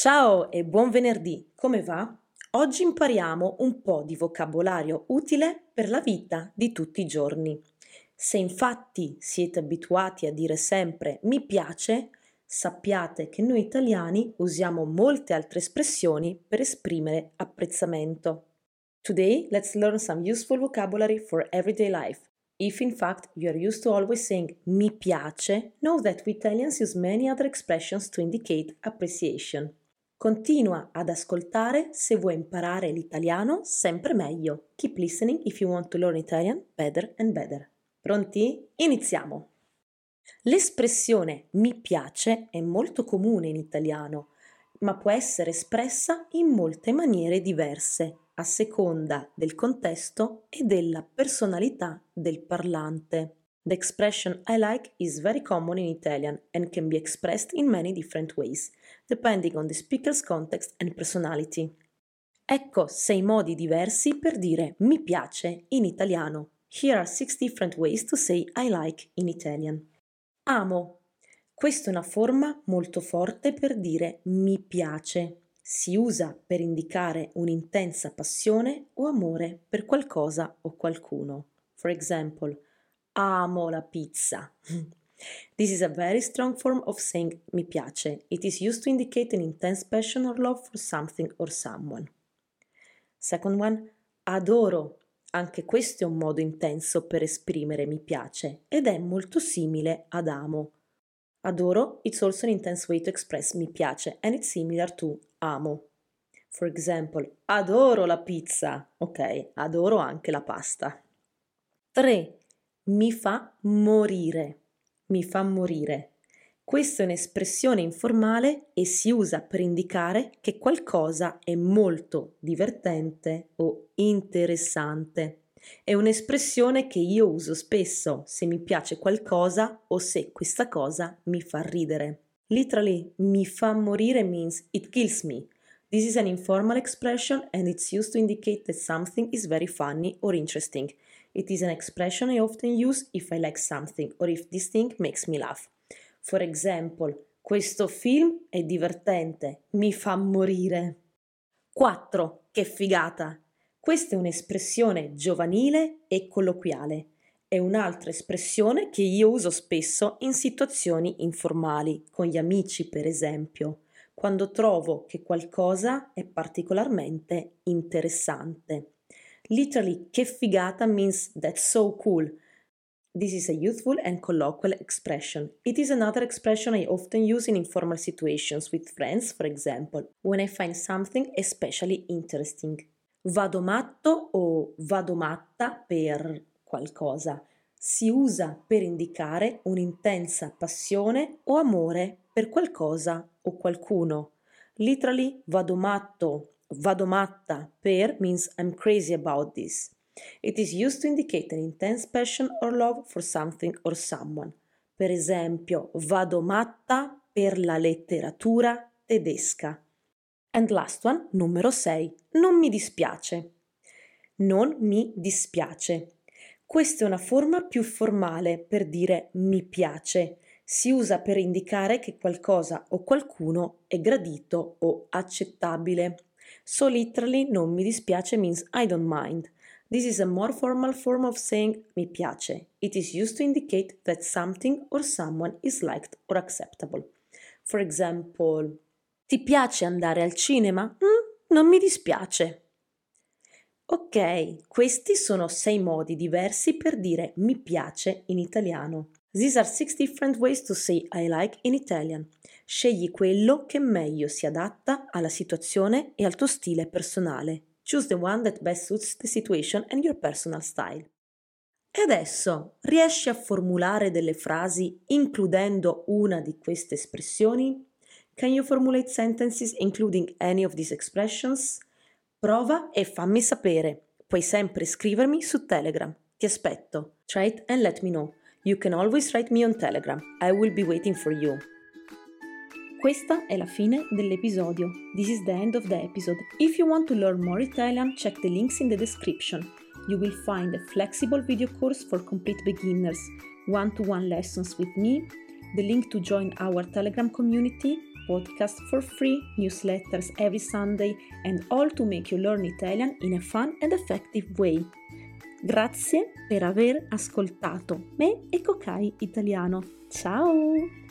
Ciao e buon venerdì, come va? Oggi impariamo un po' di vocabolario utile per la vita di tutti i giorni. Se infatti siete abituati a dire sempre mi piace, sappiate che noi italiani usiamo molte altre espressioni per esprimere apprezzamento. Today, let's learn some useful vocabulary for everyday life. If in fact you are used to always saying mi piace, know that we Italians use many other expressions to indicate appreciation. Continua ad ascoltare se vuoi imparare l'italiano sempre meglio. Keep listening if you want to learn Italian better and better. Pronti? Iniziamo! L'espressione mi piace è molto comune in italiano, ma può essere espressa in molte maniere diverse a seconda del contesto e della personalità del parlante. The expression I like is very common in Italian and can be expressed in many different ways, depending on the speaker's context and personality. Ecco sei modi diversi per dire mi piace in italiano. Here are six different ways to say I like in Italian. Amo. Questa è una forma molto forte per dire mi piace. Si usa per indicare un'intensa passione o amore per qualcosa o qualcuno. For example, amo la pizza. This is a very strong form of saying mi piace. It is used to indicate an intense passion or love for something or someone. Second one, adoro. Anche questo è un modo intenso per esprimere mi piace ed è molto simile ad amo. Adoro, it's also an intense way to express mi piace and it's similar to amo. For example, adoro la pizza. Ok, adoro anche la pasta. 3 mi fa morire, mi fa morire. Questa è un'espressione informale e si usa per indicare che qualcosa è molto divertente o interessante. È un'espressione che io uso spesso se mi piace qualcosa o se questa cosa mi fa ridere. Literally, mi fa morire means it kills me. This is an informal expression and it's used to indicate that something is very funny or interesting. It is an expression I often use if I like something or if this thing makes me laugh. For example, questo film è divertente, mi fa morire. 4. Che figata! Questa è un'espressione giovanile e colloquiale. È un'altra espressione che io uso spesso in situazioni informali, con gli amici per esempio, quando trovo che qualcosa è particolarmente interessante. Literally, che figata means that's so cool. This is a youthful and colloquial expression. It is another expression I often use in informal situations with friends, for example, when I find something especially interesting. Vado matto o vado matta per qualcosa. Si usa per indicare un'intensa passione o amore per qualcosa o qualcuno. Literally, vado matto vado matta per means I'm crazy about this. It is used to indicate an intense passion or love for something or someone. Per esempio, vado matta per la letteratura tedesca. And last one, numero 6. Non mi dispiace. Non mi dispiace. Questa è una forma più formale per dire mi piace. Si usa per indicare che qualcosa o qualcuno è gradito o accettabile. So literally non mi dispiace means I don't mind. This is a more formal form of saying mi piace. It is used to indicate that something or someone is liked or acceptable. For example, ti piace andare al cinema? Mm, non mi dispiace. Ok, questi sono sei modi diversi per dire mi piace in italiano. These are six different ways to say I like in Italian. Scegli quello che meglio si adatta alla situazione e al tuo stile personale. Choose the one that best suits the situation and your personal style. E adesso riesci a formulare delle frasi includendo una di queste espressioni? Can you formulate sentences including any of these expressions? Prova e fammi sapere. Puoi sempre scrivermi su Telegram. Ti aspetto. Try it and let me know. You can always write me on Telegram. I will be waiting for you. Questa è la fine dell'episodio. This is the end of the episode. If you want to learn more Italian, check the links in the description. You will find a flexible video course for complete beginners, one to one lessons with me, the link to join our Telegram community, podcast for free, newsletters every Sunday, and all to make you learn Italian in a fun and effective way. Grazie per aver ascoltato me e Kokai Italiano. Ciao!